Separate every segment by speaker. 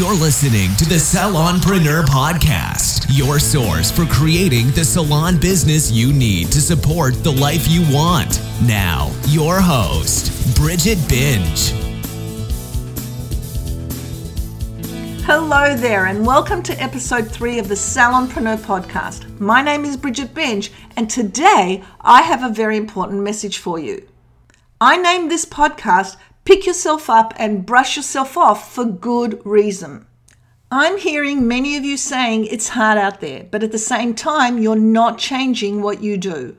Speaker 1: You're listening to the Salonpreneur Podcast, your source for creating the salon business you need to support the life you want. Now, your host, Bridget Benge.
Speaker 2: Hello there, and welcome to episode three of the Salonpreneur podcast. My name is Bridget Benge, and today I have a very important message for you. I named this podcast Pick Yourself Up and Brush Yourself Off for good reason. I'm hearing many of you saying it's hard out there, but at the same time, you're not changing what you do.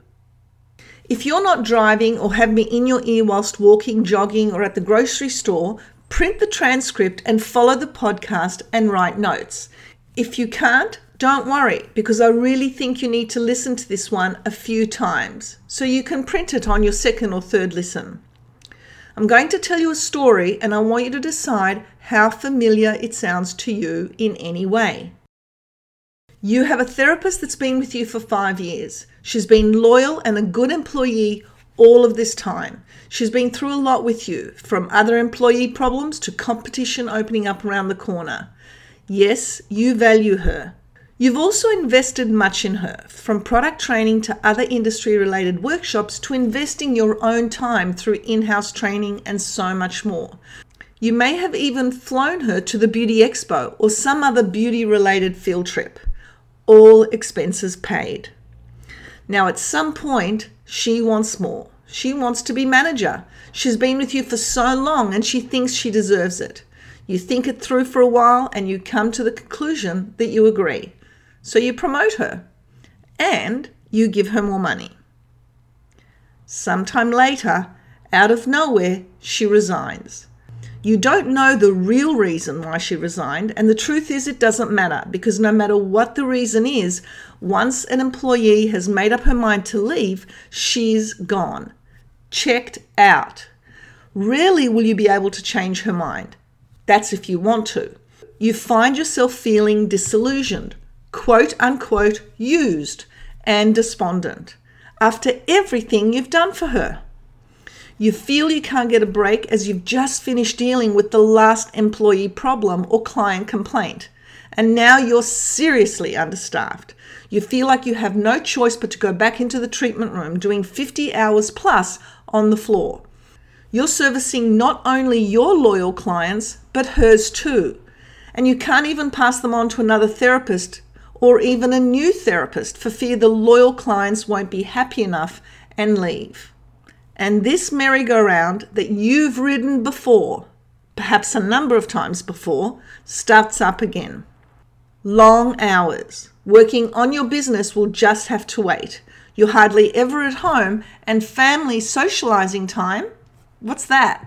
Speaker 2: If you're not driving or have me in your ear whilst walking, jogging, or at the grocery store, print the transcript and follow the podcast and write notes. If you can't, don't worry because I really think you need to listen to this one a few times so you can print it on your second or third listen. I'm going to tell you a story and I want you to decide how familiar it sounds to you in any way. You have a therapist that's been with you for five years. She's been loyal and a good employee all of this time. She's been through a lot with you, from other employee problems to competition opening up around the corner. Yes, you value her. You've also invested much in her, from product training to other industry related workshops to investing your own time through in house training and so much more. You may have even flown her to the Beauty Expo or some other beauty related field trip. All expenses paid. Now, at some point, she wants more. She wants to be manager. She's been with you for so long and she thinks she deserves it. You think it through for a while and you come to the conclusion that you agree. So you promote her and you give her more money. Sometime later, out of nowhere, she resigns. You don't know the real reason why she resigned, and the truth is, it doesn't matter because no matter what the reason is, once an employee has made up her mind to leave, she's gone, checked out. Rarely will you be able to change her mind. That's if you want to. You find yourself feeling disillusioned, quote unquote used and despondent after everything you've done for her. You feel you can't get a break as you've just finished dealing with the last employee problem or client complaint, and now you're seriously understaffed. You feel like you have no choice but to go back into the treatment room doing 50 hours plus on the floor. You're servicing not only your loyal clients, but hers too. And you can't even pass them on to another therapist or even a new therapist for fear the loyal clients won't be happy enough and leave. And this merry-go-round that you've ridden before, perhaps a number of times before, starts up again. Long hours. Working on your business will just have to wait. You're hardly ever at home, and family socializing time what's that?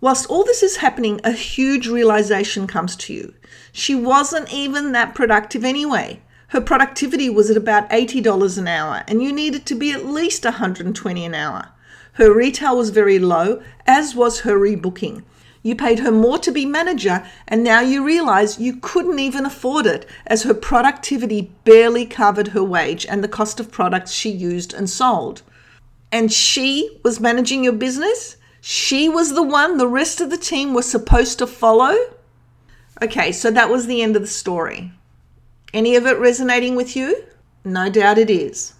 Speaker 2: Whilst all this is happening, a huge realization comes to you. She wasn't even that productive anyway. Her productivity was at about $80 an hour, and you needed to be at least 120 an hour. Her retail was very low, as was her rebooking. You paid her more to be manager, and now you realize you couldn't even afford it, as her productivity barely covered her wage and the cost of products she used and sold. And she was managing your business? She was the one the rest of the team was supposed to follow? Okay, so that was the end of the story. Any of it resonating with you? No doubt it is.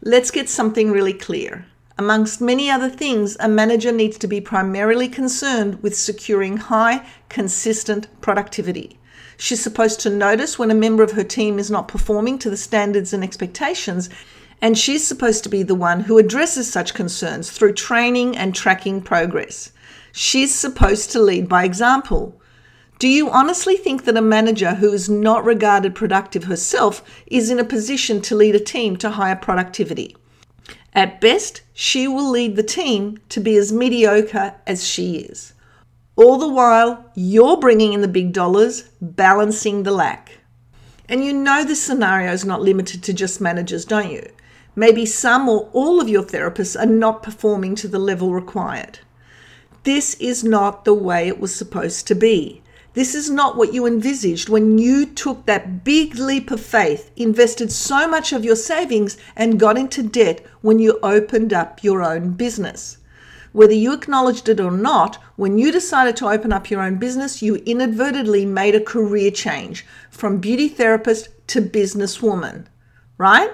Speaker 2: Let's get something really clear. Amongst many other things, a manager needs to be primarily concerned with securing high, consistent productivity. She's supposed to notice when a member of her team is not performing to the standards and expectations, and she's supposed to be the one who addresses such concerns through training and tracking progress. She's supposed to lead by example. Do you honestly think that a manager who is not regarded productive herself is in a position to lead a team to higher productivity? At best, she will lead the team to be as mediocre as she is. All the while, you're bringing in the big dollars, balancing the lack. And you know this scenario is not limited to just managers, don't you? Maybe some or all of your therapists are not performing to the level required. This is not the way it was supposed to be. This is not what you envisaged when you took that big leap of faith, invested so much of your savings, and got into debt when you opened up your own business. Whether you acknowledged it or not, when you decided to open up your own business, you inadvertently made a career change from beauty therapist to businesswoman, right?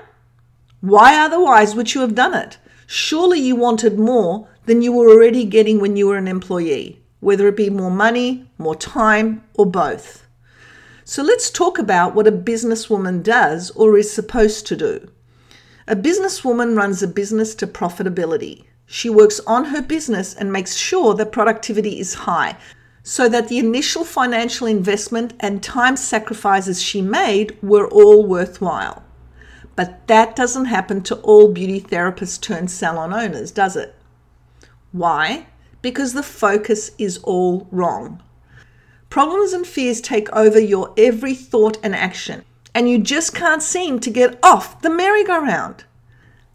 Speaker 2: Why otherwise would you have done it? Surely you wanted more than you were already getting when you were an employee, whether it be more money, more time, or both. So let's talk about what a businesswoman does or is supposed to do. A businesswoman runs a business to profitability. She works on her business and makes sure that productivity is high so that the initial financial investment and time sacrifices she made were all worthwhile. But that doesn't happen to all beauty therapists turned salon owners, does it? Why? Because the focus is all wrong. Problems and fears take over your every thought and action, and you just can't seem to get off the merry-go-round.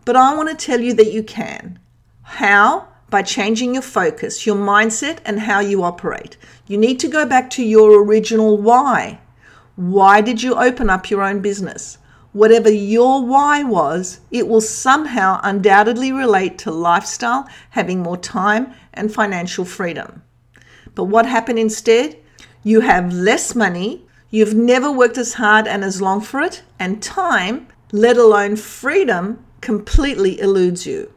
Speaker 2: But I want to tell you that you can. How? By changing your focus, your mindset, and how you operate. You need to go back to your original why. Why did you open up your own business? Whatever your why was, it will somehow undoubtedly relate to lifestyle, having more time, and financial freedom. But what happened instead? You have less money, you've never worked as hard and as long for it, and time, let alone freedom, completely eludes you.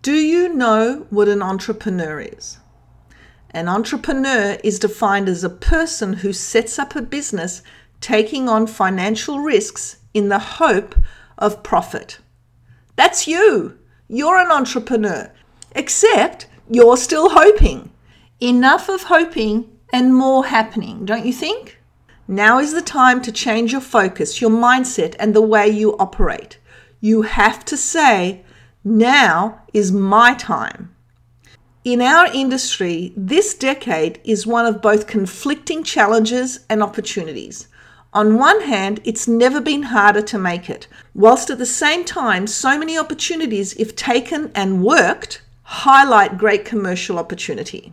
Speaker 2: Do you know what an entrepreneur is? An entrepreneur is defined as a person who sets up a business taking on financial risks in the hope of profit. That's you. You're an entrepreneur, except you're still hoping. Enough of hoping and more happening, don't you think? Now is the time to change your focus, your mindset, and the way you operate. You have to say, now is my time. In our industry, this decade is one of both conflicting challenges and opportunities. On one hand, it's never been harder to make it, whilst at the same time, so many opportunities, if taken and worked, highlight great commercial opportunity.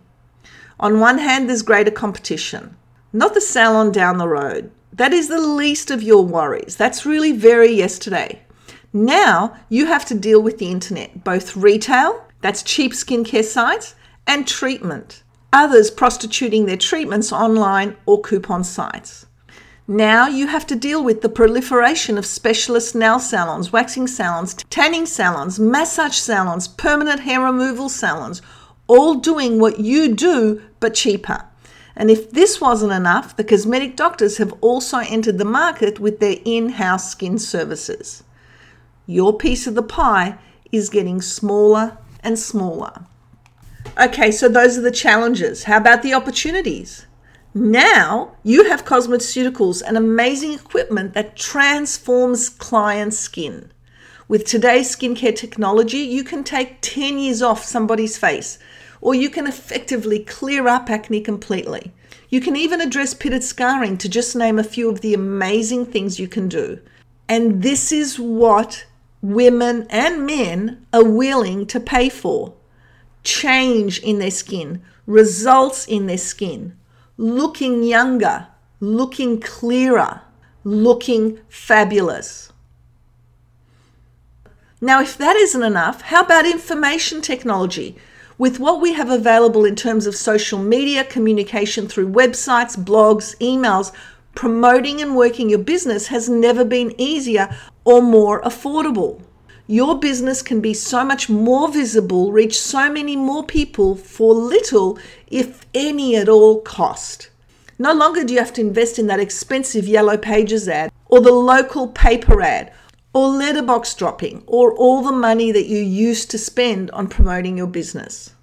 Speaker 2: On one hand, there's greater competition, not the salon down the road. That is the least of your worries. That's really very yesterday. Now you have to deal with the internet, both retail, that's cheap skincare sites, and treatment, others prostituting their treatments online or coupon sites. Now you have to deal with the proliferation of specialist nail salons, waxing salons, tanning salons, massage salons, permanent hair removal salons, all doing what you do but cheaper. And if this wasn't enough, the cosmetic doctors have also entered the market with their in house skin services. Your piece of the pie is getting smaller and smaller. Okay, so those are the challenges. How about the opportunities? Now you have cosmeceuticals and amazing equipment that transforms client skin. With today's skincare technology, you can take 10 years off somebody's face or you can effectively clear up acne completely. You can even address pitted scarring, to just name a few of the amazing things you can do. And this is what women and men are willing to pay for change in their skin, results in their skin, looking younger, looking clearer, looking fabulous. Now, if that isn't enough, how about information technology? With what we have available in terms of social media, communication through websites, blogs, emails, promoting and working your business has never been easier or more affordable. Your business can be so much more visible, reach so many more people for little, if any at all, cost. No longer do you have to invest in that expensive yellow pages ad or the local paper ad or letterbox dropping or all the money that you used to spend on promoting your business.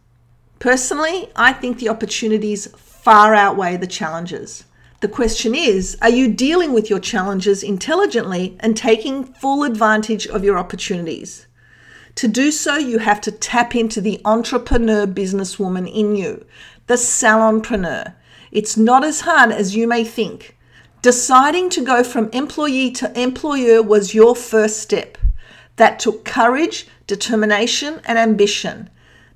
Speaker 2: Personally, I think the opportunities far outweigh the challenges. The question is are you dealing with your challenges intelligently and taking full advantage of your opportunities? To do so, you have to tap into the entrepreneur businesswoman in you, the salonpreneur. It's not as hard as you may think. Deciding to go from employee to employer was your first step. That took courage, determination, and ambition.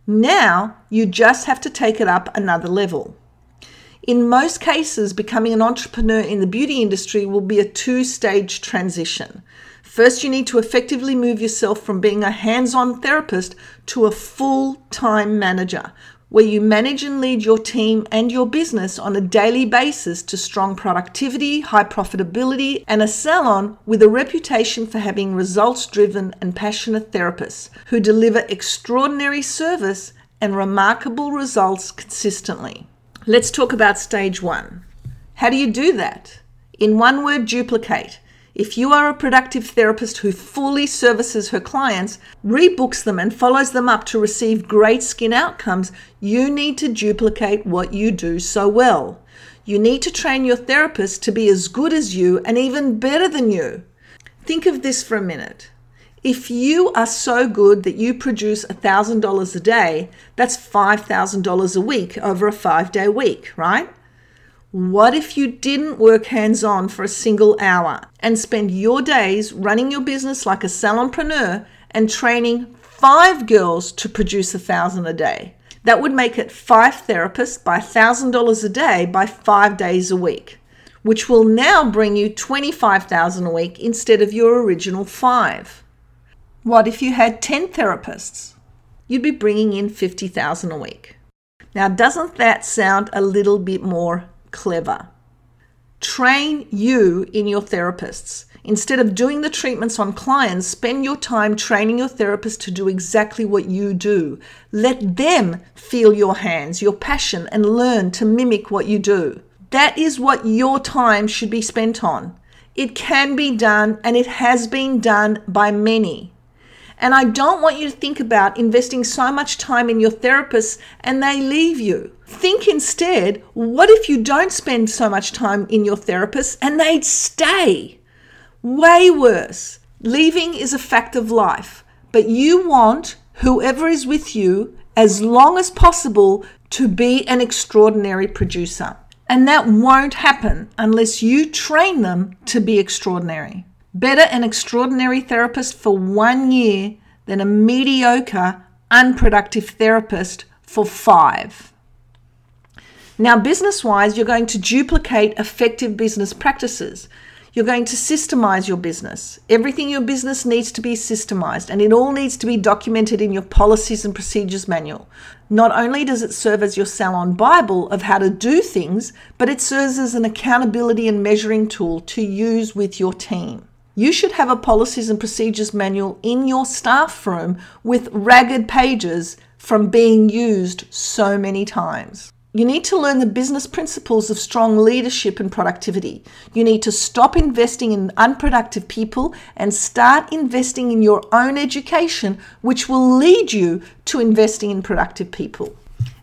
Speaker 2: Now you just have to take it up another level. In most cases, becoming an entrepreneur in the beauty industry will be a two stage transition. First, you need to effectively move yourself from being a hands on therapist to a full time manager, where you manage and lead your team and your business on a daily basis to strong productivity, high profitability, and a salon with a reputation for having results driven and passionate therapists who deliver extraordinary service and remarkable results consistently. Let's talk about stage one. How do you do that? In one word, duplicate. If you are a productive therapist who fully services her clients, rebooks them, and follows them up to receive great skin outcomes, you need to duplicate what you do so well. You need to train your therapist to be as good as you and even better than you. Think of this for a minute. If you are so good that you produce $1,000 a day, that's $5,000 a week over a five day week, right? What if you didn't work hands on for a single hour and spend your days running your business like a salonpreneur and training five girls to produce a thousand a day? That would make it five therapists by $1,000 a day by five days a week, which will now bring you 25,000 a week instead of your original five. What if you had 10 therapists? You'd be bringing in 50,000 a week. Now, doesn't that sound a little bit more clever. Train you in your therapists. Instead of doing the treatments on clients, spend your time training your therapist to do exactly what you do. Let them feel your hands, your passion, and learn to mimic what you do. That is what your time should be spent on. It can be done, and it has been done by many. And I don't want you to think about investing so much time in your therapist and they leave you. Think instead, what if you don't spend so much time in your therapist and they'd stay? Way worse. Leaving is a fact of life, but you want whoever is with you as long as possible to be an extraordinary producer. And that won't happen unless you train them to be extraordinary. Better an extraordinary therapist for one year than a mediocre, unproductive therapist for five. Now, business wise, you're going to duplicate effective business practices. You're going to systemize your business. Everything your business needs to be systemized, and it all needs to be documented in your policies and procedures manual. Not only does it serve as your salon Bible of how to do things, but it serves as an accountability and measuring tool to use with your team. You should have a policies and procedures manual in your staff room with ragged pages from being used so many times. You need to learn the business principles of strong leadership and productivity. You need to stop investing in unproductive people and start investing in your own education, which will lead you to investing in productive people.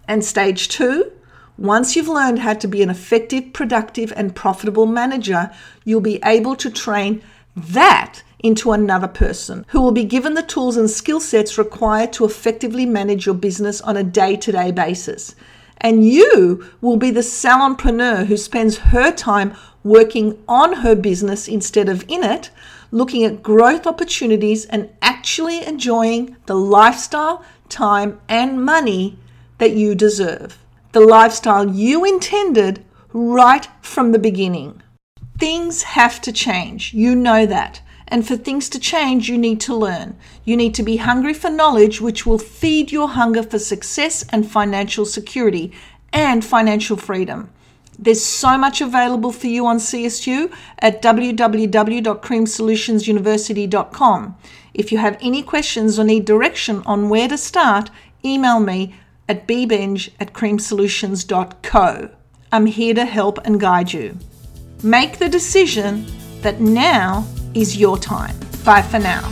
Speaker 2: And stage two, once you've learned how to be an effective, productive, and profitable manager, you'll be able to train that into another person who will be given the tools and skill sets required to effectively manage your business on a day to day basis. And you will be the salonpreneur who spends her time working on her business instead of in it, looking at growth opportunities and actually enjoying the lifestyle, time, and money that you deserve. The lifestyle you intended right from the beginning. Things have to change. You know that. And for things to change, you need to learn. You need to be hungry for knowledge, which will feed your hunger for success and financial security and financial freedom. There's so much available for you on CSU at www.creamsolutionsuniversity.com. If you have any questions or need direction on where to start, email me at bbenge at creamsolutions.co. I'm here to help and guide you. Make the decision that now is your time. Bye for now.